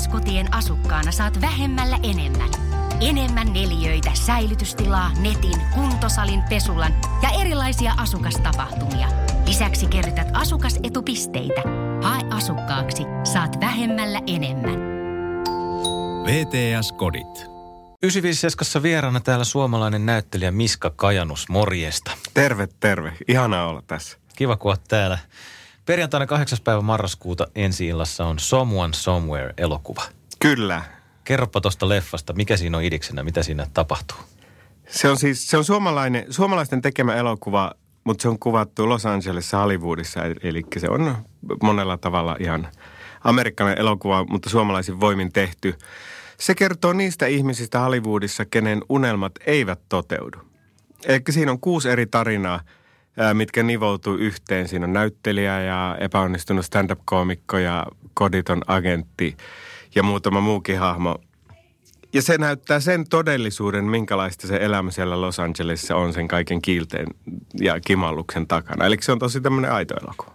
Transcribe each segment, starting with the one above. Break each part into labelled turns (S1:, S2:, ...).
S1: VTS-kotien asukkaana saat vähemmällä enemmän. Enemmän neliöitä, säilytystilaa, netin, kuntosalin, pesulan ja erilaisia asukastapahtumia. Lisäksi kerrytät asukasetupisteitä. Hae asukkaaksi, saat vähemmällä enemmän.
S2: VTS-kodit.
S3: 957 vieraana täällä suomalainen näyttelijä Miska Kajanus, morjesta.
S4: Terve, terve. Ihanaa olla tässä.
S3: Kiva, kun oot täällä. Perjantaina 8. päivä marraskuuta ensi illassa on Someone Somewhere-elokuva.
S4: Kyllä.
S3: Kerropa tuosta leffasta, mikä siinä on idiksenä, mitä siinä tapahtuu?
S4: Se on siis, se on suomalainen, suomalaisten tekemä elokuva, mutta se on kuvattu Los Angelesissa Hollywoodissa. Eli se on monella tavalla ihan amerikkalainen elokuva, mutta suomalaisin voimin tehty. Se kertoo niistä ihmisistä Hollywoodissa, kenen unelmat eivät toteudu. Eli siinä on kuusi eri tarinaa, mitkä nivoutuu yhteen. Siinä on näyttelijä ja epäonnistunut stand-up-koomikko ja koditon agentti ja muutama muukin hahmo. Ja se näyttää sen todellisuuden, minkälaista se elämä siellä Los Angelesissa on sen kaiken kiilteen ja kimalluksen takana. Eli se on tosi tämmöinen aito elokuva.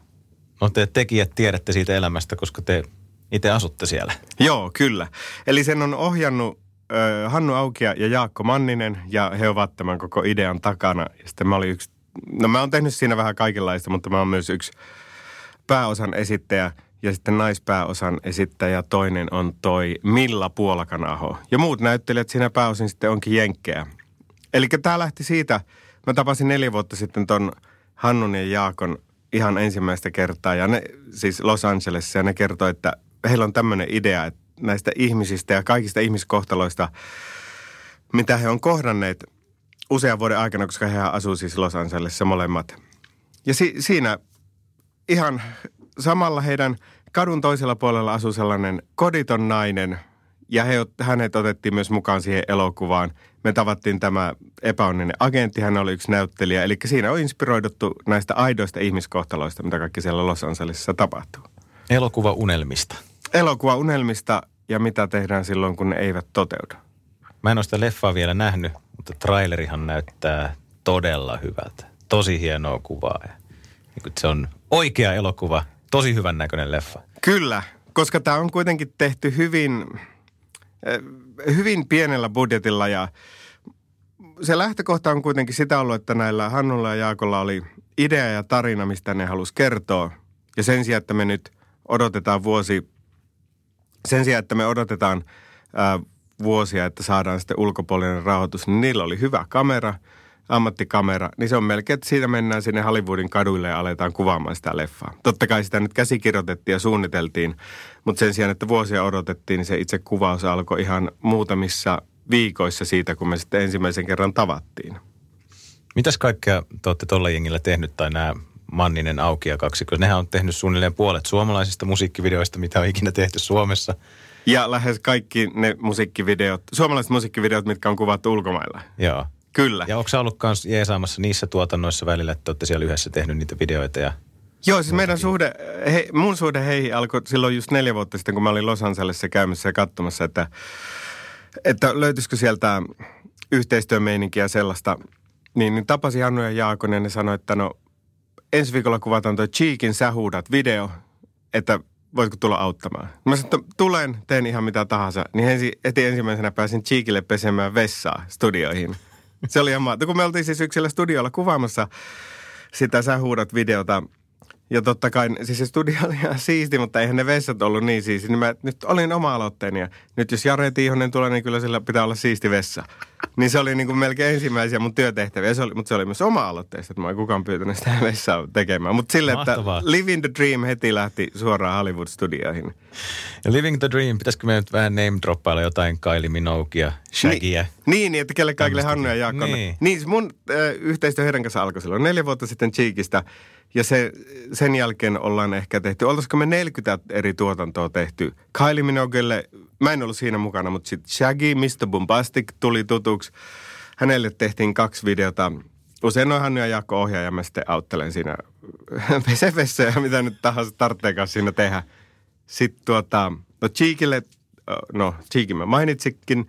S3: No te tekijät tiedätte siitä elämästä, koska te itse asutte siellä.
S4: Joo, kyllä. Eli sen on ohjannut äh, Hannu Aukia ja Jaakko Manninen ja he ovat tämän koko idean takana. Ja sitten mä olin yksi, no mä oon tehnyt siinä vähän kaikenlaista, mutta mä oon myös yksi pääosan esittäjä ja sitten naispääosan esittäjä toinen on toi Milla Puolakanaho. Ja muut näyttelijät siinä pääosin sitten onkin jenkkejä. Eli tämä lähti siitä, mä tapasin neljä vuotta sitten ton Hannun ja Jaakon ihan ensimmäistä kertaa ja ne siis Los Angelesissa ja ne kertoi, että heillä on tämmöinen idea, että näistä ihmisistä ja kaikista ihmiskohtaloista, mitä he on kohdanneet usean vuoden aikana, koska he asuu siis Los Angelesissa molemmat. Ja si- siinä ihan samalla heidän kadun toisella puolella asuu sellainen koditon nainen, ja he, hänet otettiin myös mukaan siihen elokuvaan. Me tavattiin tämä epäonninen agentti, hän oli yksi näyttelijä. Eli siinä on inspiroiduttu näistä aidoista ihmiskohtaloista, mitä kaikki siellä Los Angelesissa tapahtuu.
S3: Elokuva unelmista.
S4: Elokuva unelmista ja mitä tehdään silloin, kun ne eivät toteudu.
S3: Mä en ole sitä leffaa vielä nähnyt, mutta trailerihan näyttää todella hyvältä. Tosi hienoa kuvaa. Ja se on oikea elokuva, tosi hyvän näköinen leffa.
S4: Kyllä, koska tämä on kuitenkin tehty hyvin, hyvin pienellä budjetilla ja se lähtökohta on kuitenkin sitä ollut, että näillä Hannulla ja Jaakolla oli idea ja tarina, mistä ne halusi kertoa. Ja sen sijaan, että me nyt odotetaan vuosi, sen sijaan, että me odotetaan ää, vuosia, että saadaan sitten ulkopuolinen rahoitus, niin niillä oli hyvä kamera, ammattikamera, niin se on melkein, että siitä mennään sinne Hollywoodin kaduille ja aletaan kuvaamaan sitä leffaa. Totta kai sitä nyt käsikirjoitettiin ja suunniteltiin, mutta sen sijaan, että vuosia odotettiin, niin se itse kuvaus alkoi ihan muutamissa viikoissa siitä, kun me sitten ensimmäisen kerran tavattiin.
S3: Mitäs kaikkea te olette tuolla jengillä tehnyt tai nämä Manninen auki ja kaksikko? Nehän on tehnyt suunnilleen puolet suomalaisista musiikkivideoista, mitä on ikinä tehty Suomessa.
S4: Ja lähes kaikki ne musiikkivideot, suomalaiset musiikkivideot, mitkä on kuvattu ulkomailla.
S3: Joo.
S4: Kyllä.
S3: Ja onko sä ollut myös jeesaamassa niissä tuotannoissa välillä, että olette siellä yhdessä tehnyt niitä videoita ja
S4: Joo, siis meidän suhde, he, mun suhde heihin alkoi silloin just neljä vuotta sitten, kun mä olin Los Angelesissa käymässä ja katsomassa, että, että löytyisikö sieltä yhteistyömeininkiä sellaista. Niin, niin tapasin Hannu ja Jaakonen ja ne sanoi, että no ensi viikolla kuvataan toi Cheekin sähuudat video, että voitko tulla auttamaan. Mä sanoin, että tulen, teen ihan mitä tahansa. Niin ensi, heti ensimmäisenä pääsin Cheekille pesemään vessaa studioihin. Se oli ihan maata. Kun me oltiin siis yksillä studiolla kuvaamassa sitä sähuudat videota – ja totta kai, siis se studio oli ihan siisti, mutta eihän ne vessat ollut niin siisti. Niin mä nyt olin oma aloitteeni ja nyt jos Jare Tiihonen tulee, niin kyllä sillä pitää olla siisti vessa. Niin se oli niin kuin melkein ensimmäisiä mun työtehtäviä, se oli, mutta se oli myös oma aloitteesta, että mä en kukaan pyytänyt sitä vessaa tekemään. Mutta sille, että Living the Dream heti lähti suoraan Hollywood-studioihin.
S3: Ja Living the Dream, pitäisikö me nyt vähän name droppailla jotain Kylie Minoguea, Shagyä?
S4: Niin, niin, että kelle kaikille Hannu ja Jaakko. Niin. niin, mun äh, yhteistyö heidän kanssa alkoi silloin neljä vuotta sitten Cheekistä. Ja se, sen jälkeen ollaan ehkä tehty, oltaisiko me 40 eri tuotantoa tehty. Kylie Minoguelle, mä en ollut siinä mukana, mutta sitten Shaggy, Mr. Bombastic tuli tutuksi. Hänelle tehtiin kaksi videota. Usein on Hannu ja Jaakko ohjaaja, mä sitten auttelen siinä pesevessä ja mitä nyt tahansa tarvitseekaan siinä tehdä. Sitten tuota, no Cheekille, no Cheekin mä mainitsikin.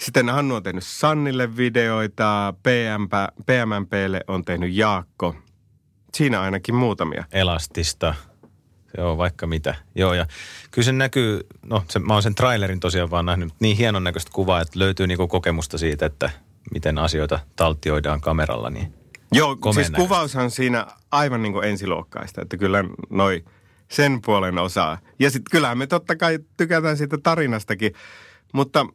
S4: Sitten Hannu on tehnyt Sannille videoita, PMP, PMMPlle on tehnyt Jaakko – Siinä ainakin muutamia.
S3: Elastista. Joo, vaikka mitä. Joo, ja kyllä se näkyy, no se, mä oon sen trailerin tosiaan vaan nähnyt, niin hienon näköistä kuvaa, että löytyy niinku kokemusta siitä, että miten asioita taltioidaan kameralla. Niin
S4: Joo, siis kuvaushan siinä aivan niin kuin ensiluokkaista, että kyllä noi sen puolen osaa. Ja sitten kyllähän me totta kai tykätään siitä tarinastakin, mutta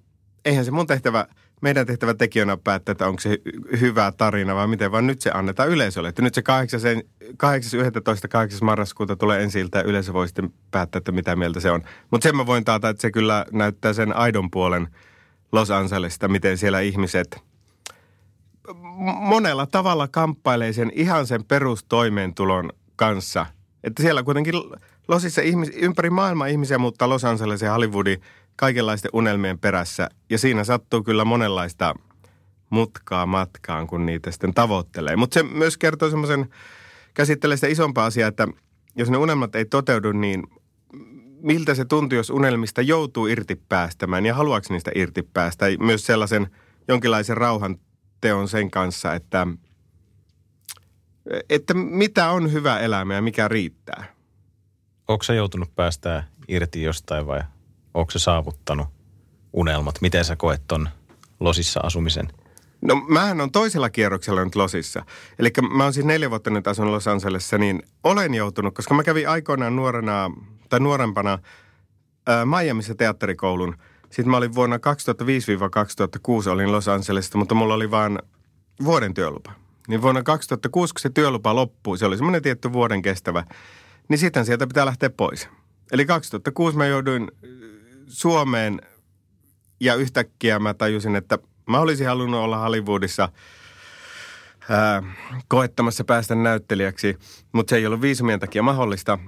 S4: eihän se mun tehtävä – meidän tehtävä tekijänä päättää, että onko se hyvä tarina vai miten, vaan nyt se annetaan yleisölle. Että nyt se 8.11. 8. marraskuuta tulee ensi ja yleisö voi sitten päättää, että mitä mieltä se on. Mutta sen mä voin taata, että se kyllä näyttää sen aidon puolen Los Angelesista, miten siellä ihmiset monella tavalla kamppailee sen ihan sen perustoimeentulon kanssa. Että siellä kuitenkin Losissa ihmis, ympäri maailmaa ihmisiä muuttaa Los Angeles ja Hollywoodin kaikenlaisten unelmien perässä. Ja siinä sattuu kyllä monenlaista mutkaa matkaan, kun niitä sitten tavoittelee. Mutta se myös kertoo semmoisen, käsittelee sitä isompaa asiaa, että jos ne unelmat ei toteudu, niin miltä se tuntuu, jos unelmista joutuu irti päästämään ja haluaako niistä irti päästä. Myös sellaisen jonkinlaisen rauhan teon sen kanssa, että, että mitä on hyvä elämä ja mikä riittää.
S3: Onko se joutunut päästää irti jostain vai onko se saavuttanut unelmat? Miten sä koet ton Losissa asumisen?
S4: No mähän on toisella kierroksella nyt Losissa. Eli mä oon siis neljä vuotta nyt asunut Los Angelesissa, niin olen joutunut, koska mä kävin aikoinaan nuorena tai nuorempana ää, Miamiissa teatterikoulun. Sitten mä olin vuonna 2005-2006 olin Los Angelesissa, mutta mulla oli vain vuoden työlupa. Niin vuonna 2006, kun se työlupa loppui, se oli semmoinen tietty vuoden kestävä, niin sitten sieltä pitää lähteä pois. Eli 2006 mä jouduin Suomeen ja yhtäkkiä mä tajusin, että mä olisin halunnut olla Hollywoodissa ää, koettamassa päästä näyttelijäksi, mutta se ei ollut viisumien takia mahdollista.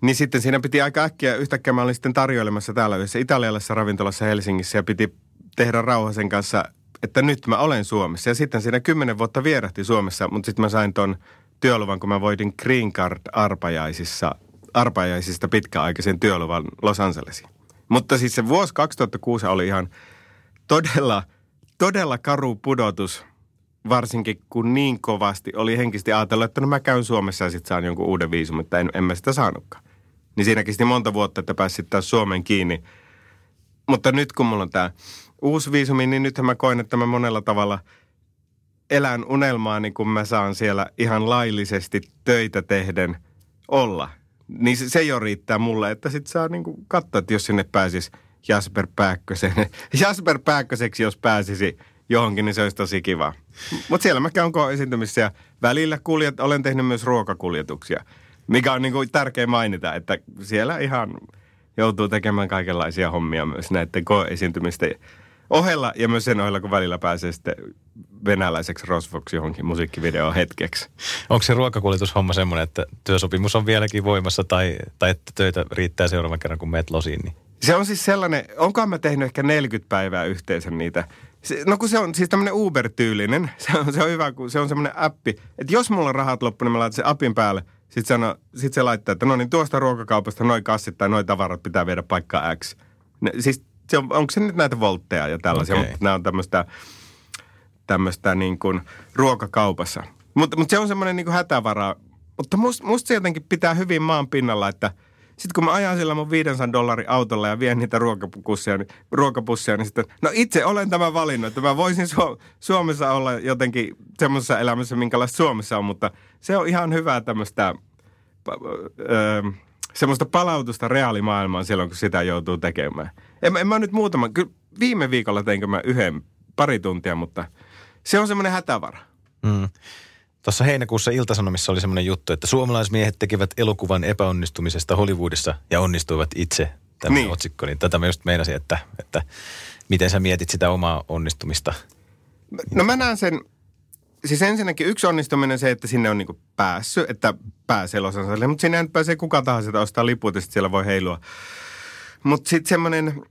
S4: Niin sitten siinä piti aika äkkiä, yhtäkkiä mä olin sitten tarjoilemassa täällä yhdessä italialaisessa ravintolassa Helsingissä ja piti tehdä rauhasen kanssa, että nyt mä olen Suomessa. Ja sitten siinä kymmenen vuotta vierähti Suomessa, mutta sitten mä sain ton työluvan, kun mä voitin Green Card-arpajaisissa, arpajaisista pitkäaikaisen työluvan Los Angelesiin. Mutta siis se vuosi 2006 oli ihan todella, todella karu pudotus, varsinkin kun niin kovasti oli henkisesti ajatellut, että no mä käyn Suomessa ja sitten saan jonkun uuden viisumin, mutta en, en mä sitä saanutkaan. Niin siinä kesti monta vuotta, että pääsit taas Suomen kiinni. Mutta nyt kun mulla on tämä uusi viisumi, niin nythän mä koen, että mä monella tavalla elän unelmaani, kun mä saan siellä ihan laillisesti töitä tehden olla. Niin se, se jo riittää mulle, että sit saa niinku katsoa, että jos sinne pääsis Jasper Pääkkösen. Jasper Pääkköseksi, jos pääsisi johonkin, niin se olisi tosi kiva. Mutta siellä mä käyn esiintymissä ja välillä kuljet, olen tehnyt myös ruokakuljetuksia, mikä on niinku tärkeä mainita, että siellä ihan joutuu tekemään kaikenlaisia hommia myös näiden koe-esiintymisten ohella ja myös sen ohella, kun välillä pääsee sitten venäläiseksi rosvoksi johonkin musiikkivideoon hetkeksi.
S3: Onko se ruokakuljetushomma semmoinen, että työsopimus on vieläkin voimassa tai, tai että töitä riittää seuraavan kerran, kun meet losiin? Niin?
S4: Se on siis sellainen, onkohan mä tehnyt ehkä 40 päivää yhteensä niitä. Se, no kun se on siis tämmöinen Uber-tyylinen, se on, se on hyvä, kun se on semmoinen appi, että jos mulla on rahat loppu, niin mä laitan sen appin päälle. Sitten se, sit se laittaa, että no niin tuosta ruokakaupasta noin kassit tai noin tavarat pitää viedä paikkaa X. Ne, siis se on, onko se nyt näitä voltteja ja tällaisia, okay. mutta nämä on tämmöistä, tämmöistä niin kuin ruokakaupassa. Mutta mut se on semmoinen niin kuin hätävara. Mutta musta must se jotenkin pitää hyvin maan pinnalla, että sitten kun mä ajan sillä mun 500 dollarin autolla ja vien niitä ruokapusseja, niin, ruokapusseja, niin sitten, no itse olen tämän valinnut, että mä voisin Su- Suomessa olla jotenkin semmoisessa elämässä, minkälaista Suomessa on, mutta se on ihan hyvää tämmöistä, öö, semmoista palautusta reaalimaailmaan silloin, kun sitä joutuu tekemään. En, en mä nyt muutama, kyllä viime viikolla teinkö mä yhden, pari tuntia, mutta se on semmoinen hätävara. Mm.
S3: Tuossa heinäkuussa Iltasanomissa oli semmoinen juttu, että suomalaismiehet tekivät elokuvan epäonnistumisesta Hollywoodissa ja onnistuivat itse. Tämä niin. otsikko, niin tätä mä just meinasin, että, että miten sä mietit sitä omaa onnistumista?
S4: No mä näen sen, siis ensinnäkin yksi onnistuminen se, että sinne on niinku päässyt, että pääsee Los mutta sinne ei pääsee kuka tahansa, että ostaa liput ja siellä voi heilua. Mutta sitten semmoinen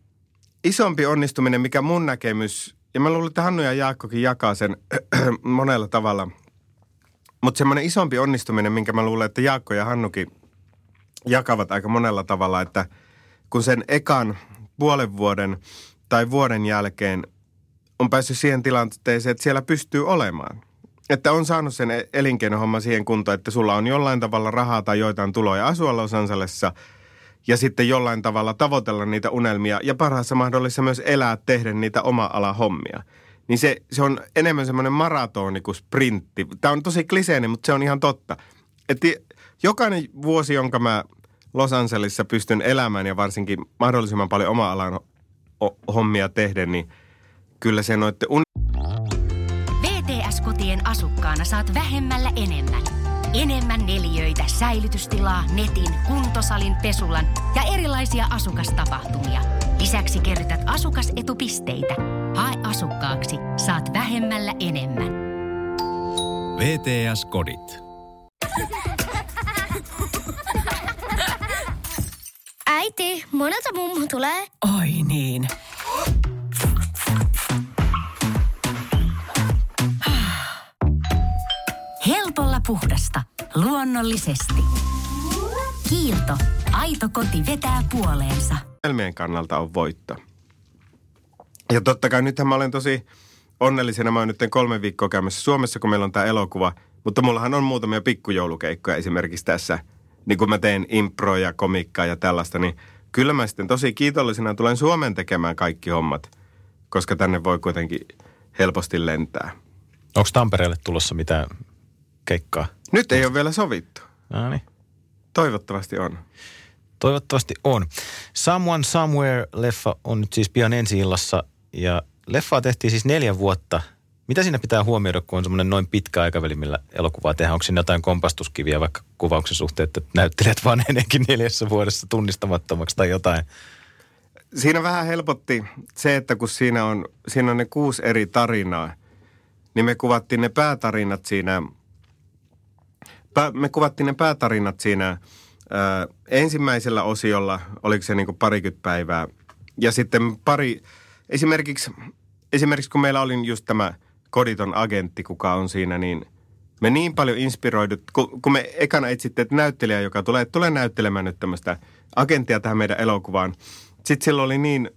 S4: isompi onnistuminen, mikä mun näkemys, ja mä luulen, että Hannu ja Jaakkokin jakaa sen monella tavalla, mutta semmoinen isompi onnistuminen, minkä mä luulen, että Jaakko ja Hannukin jakavat aika monella tavalla, että kun sen ekan puolen vuoden tai vuoden jälkeen on päässyt siihen tilanteeseen, että siellä pystyy olemaan. että on saanut sen e- elinkeinohomma siihen kuntoon, että sulla on jollain tavalla rahaa tai joitain tuloja asua Los Angelesissa ja sitten jollain tavalla tavoitella niitä unelmia ja parhaassa mahdollisessa myös elää tehdä niitä oma-ala hommia. Niin se, se on enemmän semmoinen maratoni kuin sprintti. Tämä on tosi kliseinen, mutta se on ihan totta. Että jokainen vuosi, jonka mä Los Angelesissa pystyn elämään ja varsinkin mahdollisimman paljon oma-alan hommia tehden, niin kyllä se noitte un-
S1: VTS-kotien asukkaana saat vähemmällä enemmän. Enemmän neliöitä, säilytystilaa, netin, kuntosalin, pesulan ja erilaisia asukastapahtumia. Lisäksi kerrytät asukasetupisteitä. Hae asukkaaksi, saat vähemmällä enemmän.
S2: VTS-kodit.
S5: Äiti, monelta mummu tulee?
S1: Oi niin. Puhdasta. Luonnollisesti. Kiilto. Aito koti vetää puoleensa.
S4: Elmien kannalta on voitto. Ja totta kai nythän mä olen tosi onnellisena. Mä oon nyt kolme viikkoa käymässä Suomessa, kun meillä on tämä elokuva. Mutta mullahan on muutamia pikkujoulukeikkoja esimerkiksi tässä. Niin kun mä teen improja, komikkaa ja tällaista, niin kyllä mä sitten tosi kiitollisena tulen Suomen tekemään kaikki hommat. Koska tänne voi kuitenkin helposti lentää.
S3: Onko Tampereelle tulossa mitään keikkaa?
S4: Nyt ei ole vielä sovittu.
S3: No niin.
S4: Toivottavasti on.
S3: Toivottavasti on. Someone Somewhere-leffa on nyt siis pian ensi illassa ja leffaa tehtiin siis neljä vuotta. Mitä siinä pitää huomioida, kun on semmoinen noin pitkä aikaväli, millä elokuvaa tehdään? Onko siinä jotain kompastuskiviä vaikka kuvauksen suhteen, että näyttelijät vanheneenkin neljässä vuodessa tunnistamattomaksi tai jotain?
S4: Siinä vähän helpotti se, että kun siinä on, siinä on ne kuusi eri tarinaa, niin me kuvattiin ne päätarinat siinä – me kuvattiin ne päätarinat siinä ö, ensimmäisellä osiolla, oliko se niin parikymmentä päivää. Ja sitten pari, esimerkiksi, esimerkiksi kun meillä oli just tämä koditon agentti, kuka on siinä, niin me niin paljon inspiroidut, kun, kun me ekana etsitte, että näyttelijä, joka tulee, tulee näyttelemään nyt tämmöistä agenttia tähän meidän elokuvaan. Sitten sillä oli niin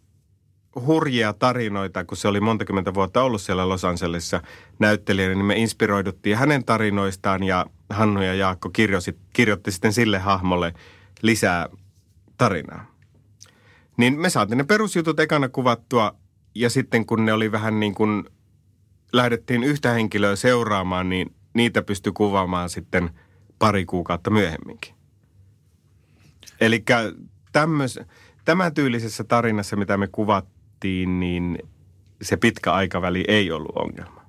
S4: hurjia tarinoita, kun se oli monta kymmentä vuotta ollut siellä Los Angelesissa näyttelijänä, niin me inspiroiduttiin hänen tarinoistaan ja Hannu ja Jaakko kirjoitti, kirjoitti sitten sille hahmolle lisää tarinaa. Niin me saatiin ne perusjutut ekana kuvattua ja sitten kun ne oli vähän niin kuin lähdettiin yhtä henkilöä seuraamaan, niin niitä pystyi kuvaamaan sitten pari kuukautta myöhemminkin. Eli tämän tyylisessä tarinassa, mitä me kuvattiin, niin se pitkä aikaväli ei ollut ongelma.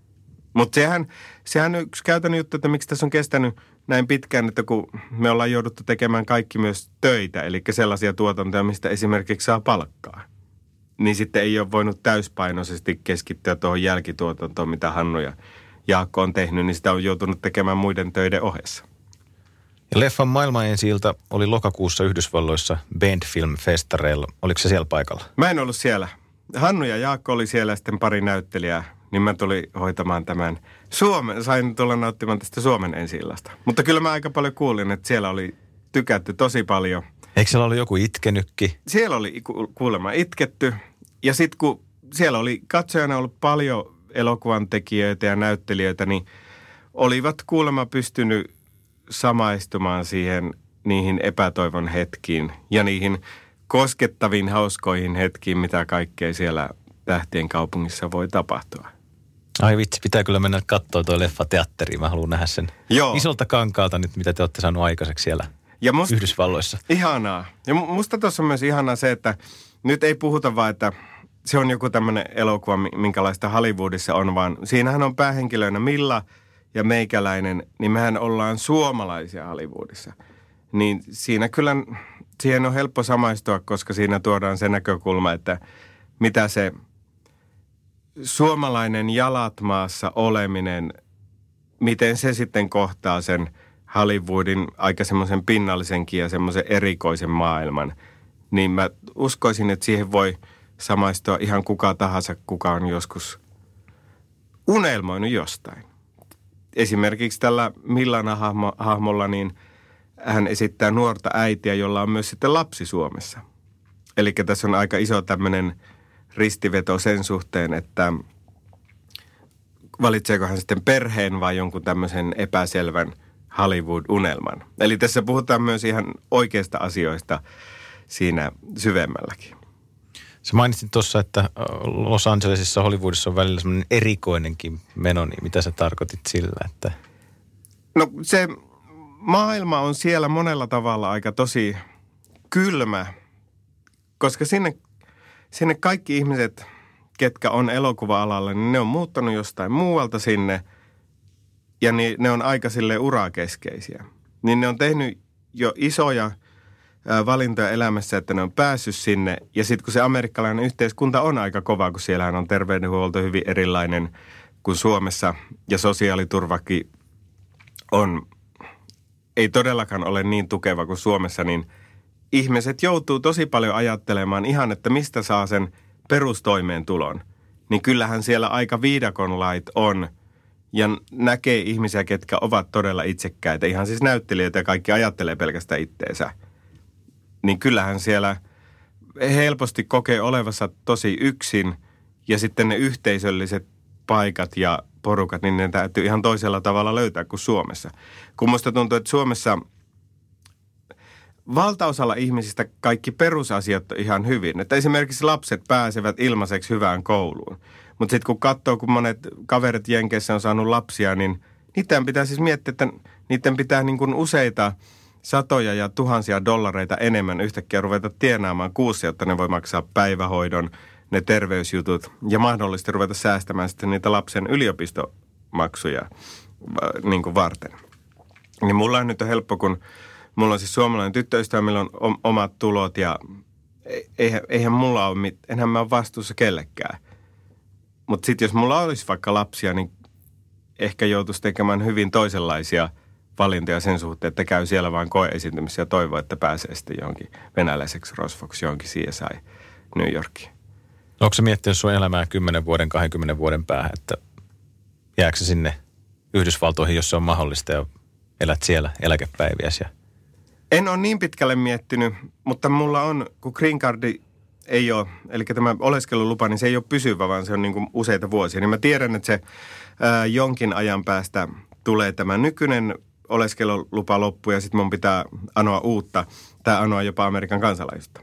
S4: Mutta sehän, sehän on yksi käytännön juttu, että miksi tässä on kestänyt näin pitkään, että kun me ollaan jouduttu tekemään kaikki myös töitä, eli sellaisia tuotantoja, mistä esimerkiksi saa palkkaa, niin sitten ei ole voinut täyspainoisesti keskittyä tuohon jälkituotantoon, mitä Hannu ja Jaakko on tehnyt, niin sitä on joutunut tekemään muiden töiden ohessa.
S3: Ja leffan maailman ensi oli lokakuussa Yhdysvalloissa Band Film Festareilla. Oliko se siellä paikalla?
S4: Mä en ollut siellä. Hannu ja Jaakko oli siellä sitten pari näyttelijää, niin mä tulin hoitamaan tämän Suomen, sain tulla nauttimaan tästä Suomen ensi Mutta kyllä mä aika paljon kuulin, että siellä oli tykätty tosi paljon.
S3: Eikö siellä ollut joku itkenykki?
S4: Siellä oli kuulemma itketty. Ja sitten kun siellä oli katsojana ollut paljon elokuvan tekijöitä ja näyttelijöitä, niin olivat kuulemma pystynyt samaistumaan siihen niihin epätoivon hetkiin ja niihin koskettaviin hauskoihin hetkiin, mitä kaikkea siellä Tähtien kaupungissa voi tapahtua.
S3: Ai vitsi, pitää kyllä mennä katsoa tuo leffa teatteriin. Mä haluan nähdä sen
S4: Joo.
S3: isolta kankaalta nyt, mitä te olette saaneet aikaiseksi siellä ja musta, Yhdysvalloissa.
S4: Ihanaa. Ja musta tuossa on myös ihanaa se, että nyt ei puhuta vaan, että se on joku tämmöinen elokuva, minkälaista Hollywoodissa on, vaan siinähän on päähenkilöinä Milla ja meikäläinen, niin mehän ollaan suomalaisia Hollywoodissa. Niin siinä kyllä siihen on helppo samaistua, koska siinä tuodaan se näkökulma, että mitä se suomalainen jalat maassa oleminen, miten se sitten kohtaa sen Hollywoodin aika semmoisen pinnallisenkin ja semmoisen erikoisen maailman. Niin mä uskoisin, että siihen voi samaistua ihan kuka tahansa, kuka on joskus unelmoinut jostain. Esimerkiksi tällä Millana hahmolla, niin – hän esittää nuorta äitiä, jolla on myös sitten lapsi Suomessa. Eli tässä on aika iso tämmöinen ristiveto sen suhteen, että valitseeko hän sitten perheen vai jonkun tämmöisen epäselvän Hollywood-unelman. Eli tässä puhutaan myös ihan oikeista asioista siinä syvemmälläkin.
S3: Sä mainitsit tuossa, että Los Angelesissa Hollywoodissa on välillä semmoinen erikoinenkin meno, niin mitä sä tarkoitit sillä, että...
S4: No se maailma on siellä monella tavalla aika tosi kylmä, koska sinne, sinne kaikki ihmiset, ketkä on elokuva-alalla, niin ne on muuttanut jostain muualta sinne ja niin, ne on aika sille urakeskeisiä. Niin ne on tehnyt jo isoja valintoja elämässä, että ne on päässyt sinne. Ja sitten kun se amerikkalainen yhteiskunta on aika kova, kun siellähän on terveydenhuolto hyvin erilainen kuin Suomessa ja sosiaaliturvakin on, ei todellakaan ole niin tukeva kuin Suomessa, niin ihmiset joutuu tosi paljon ajattelemaan ihan, että mistä saa sen perustoimeentulon. Niin kyllähän siellä aika viidakon lait on ja näkee ihmisiä, ketkä ovat todella itsekkäitä. Ihan siis näyttelijöitä ja kaikki ajattelee pelkästään itteensä. Niin kyllähän siellä helposti kokee olevassa tosi yksin ja sitten ne yhteisölliset paikat ja porukat, niin ne täytyy ihan toisella tavalla löytää kuin Suomessa. Kun musta tuntuu, että Suomessa valtaosalla ihmisistä kaikki perusasiat on ihan hyvin. Että esimerkiksi lapset pääsevät ilmaiseksi hyvään kouluun. Mutta sitten kun katsoo, kun monet kaverit Jenkeissä on saanut lapsia, niin niiden pitää siis miettiä, että niiden pitää niin kuin useita satoja ja tuhansia dollareita enemmän yhtäkkiä ruveta tienaamaan kuusi, jotta ne voi maksaa päivähoidon – ne terveysjutut ja mahdollisesti ruveta säästämään sitten niitä lapsen yliopistomaksuja niin kuin varten. Niin mulla on nyt on helppo, kun mulla on siis suomalainen tyttöystävä, millä on omat tulot ja e-, eihän, eihän mulla ole, mit, enhän mä ole vastuussa kellekään. Mutta sitten jos mulla olisi vaikka lapsia, niin ehkä joutuisi tekemään hyvin toisenlaisia valintoja sen suhteen, että käy siellä vain koeesiintymissä ja toivoo, että pääsee sitten johonkin venäläiseksi rosvoksi, johonkin CSI New Yorkiin.
S3: Onko se miettinyt sun elämää 10 vuoden, 20 vuoden päähän, että jääkö sinne Yhdysvaltoihin, jos se on mahdollista ja elät siellä eläkepäiviäsi?
S4: En ole niin pitkälle miettinyt, mutta mulla on, kun green cardi ei ole, eli tämä oleskelulupa, niin se ei ole pysyvä, vaan se on niin kuin useita vuosia. Niin mä tiedän, että se ää, jonkin ajan päästä tulee tämä nykyinen oleskelulupa loppu ja sitten mun pitää anoa uutta tai anoa jopa Amerikan kansalaisuutta.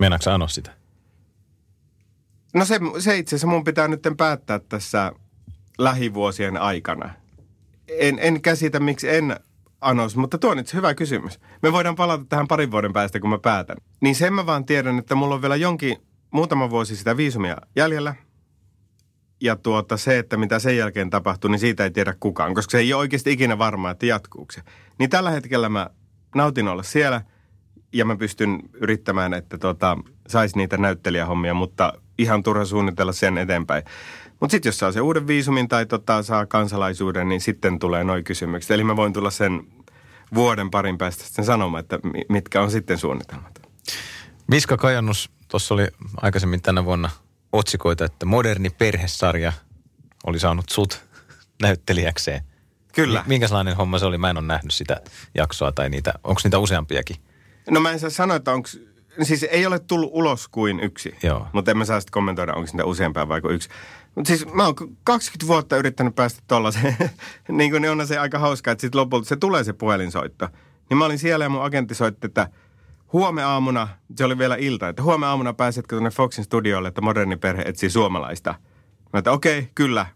S3: Meinaatko anoa sitä?
S4: No se, se itse asiassa mun pitää nyt päättää tässä lähivuosien aikana. En, en käsitä, miksi en anos, mutta tuo on itse hyvä kysymys. Me voidaan palata tähän parin vuoden päästä, kun mä päätän. Niin sen mä vaan tiedän, että mulla on vielä jonkin, muutama vuosi sitä viisumia jäljellä. Ja tuota, se, että mitä sen jälkeen tapahtuu, niin siitä ei tiedä kukaan, koska se ei ole oikeasti ikinä varmaa, että jatkuuko se. Niin tällä hetkellä mä nautin olla siellä ja mä pystyn yrittämään, että tota, saisi niitä näyttelijähommia, mutta ihan turha suunnitella sen eteenpäin. Mutta sitten jos saa se uuden viisumin tai tota, saa kansalaisuuden, niin sitten tulee noin kysymykset. Eli mä voin tulla sen vuoden parin päästä sitten sanomaan, että mitkä on sitten suunnitelmat.
S3: Miska Kajannus, tuossa oli aikaisemmin tänä vuonna otsikoita, että moderni perhesarja oli saanut sut näyttelijäkseen.
S4: Kyllä.
S3: Minkä sellainen homma se oli? Mä en ole nähnyt sitä jaksoa tai niitä, onko niitä useampiakin?
S4: No mä en saa sanoa, että onko siis ei ole tullut ulos kuin yksi.
S3: Joo.
S4: Mutta en mä saa sitten kommentoida, onko niitä useampaa vai yksi. Mutta siis mä oon 20 vuotta yrittänyt päästä tollaiseen. niin kuin on se aika hauskaa, että sitten lopulta se tulee se puhelinsoitto. Niin mä olin siellä ja mun agentti soitti, että huomenna aamuna, se oli vielä ilta, että huomenna aamuna pääsetkö tuonne Foxin studiolle, että moderni perhe etsii suomalaista. Mä että okei, okay, kyllä.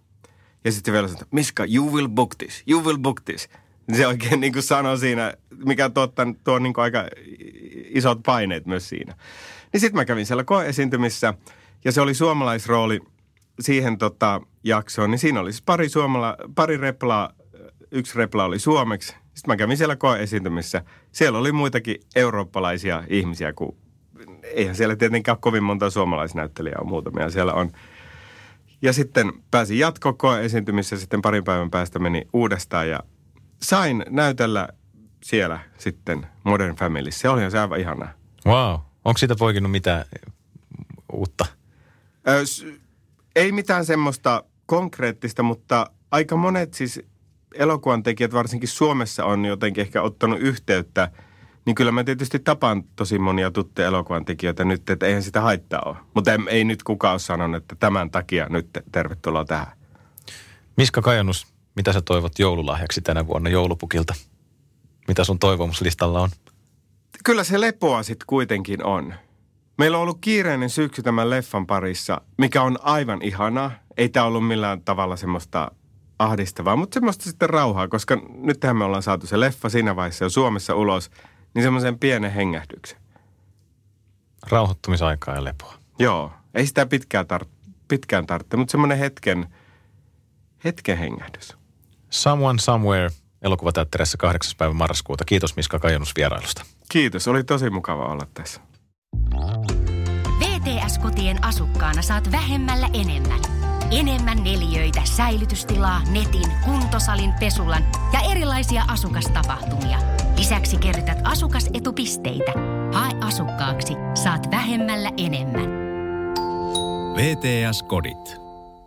S4: Ja sitten vielä sanoi, Miska, you will book this, you will book this. Se oikein niin kuin sanoi siinä, mikä tuo, tuo niin kuin aika isot paineet myös siinä. Niin sitten mä kävin siellä koeesiintymissä ja se oli suomalaisrooli siihen tota, jaksoon. Niin siinä oli siis pari, suomala, pari replaa, yksi repla oli suomeksi. Sitten mä kävin siellä koeesiintymissä. Siellä oli muitakin eurooppalaisia ihmisiä, kun eihän siellä tietenkään ole kovin monta suomalaisnäyttelijää on muutamia. Siellä on ja sitten pääsin jatkokoon esiintymissä, sitten parin päivän päästä meni uudestaan ja sain näytellä siellä sitten Modern Family. Se oli se aivan ihanaa.
S3: Wow. Onko siitä poikinut mitään uutta?
S4: Ö, ei mitään semmoista konkreettista, mutta aika monet siis elokuvan tekijät, varsinkin Suomessa, on jotenkin ehkä ottanut yhteyttä. Niin kyllä mä tietysti tapaan tosi monia tuttuja elokuvan tekijöitä nyt, että eihän sitä haittaa ole. Mutta ei, ei nyt kukaan ole sanonut, että tämän takia nyt tervetuloa tähän.
S3: Miska Kajanus, mitä sä toivot joululahjaksi tänä vuonna joulupukilta? Mitä sun toivomuslistalla on?
S4: Kyllä se lepoa sitten kuitenkin on. Meillä on ollut kiireinen syksy tämän leffan parissa, mikä on aivan ihanaa. Ei tämä ollut millään tavalla semmoista ahdistavaa, mutta semmoista sitten rauhaa, koska nyt me ollaan saatu se leffa siinä vaiheessa jo Suomessa ulos, niin semmoisen pienen hengähdyksen.
S3: Rauhoittumisaikaa ja lepoa.
S4: Joo, ei sitä pitkään, tar- pitkään tarvitse, mutta semmoinen hetken, hetken hengähdys.
S3: Someone Somewhere elokuvateatterissa 8. päivä marraskuuta. Kiitos Miska Kajanus vierailusta.
S4: Kiitos, oli tosi mukava olla tässä.
S1: VTS-kotien asukkaana saat vähemmällä enemmän. Enemmän neliöitä, säilytystilaa, netin, kuntosalin, pesulan ja erilaisia asukastapahtumia. Lisäksi kerrytät asukasetupisteitä. Hae asukkaaksi, saat vähemmällä enemmän.
S2: VTS-kodit.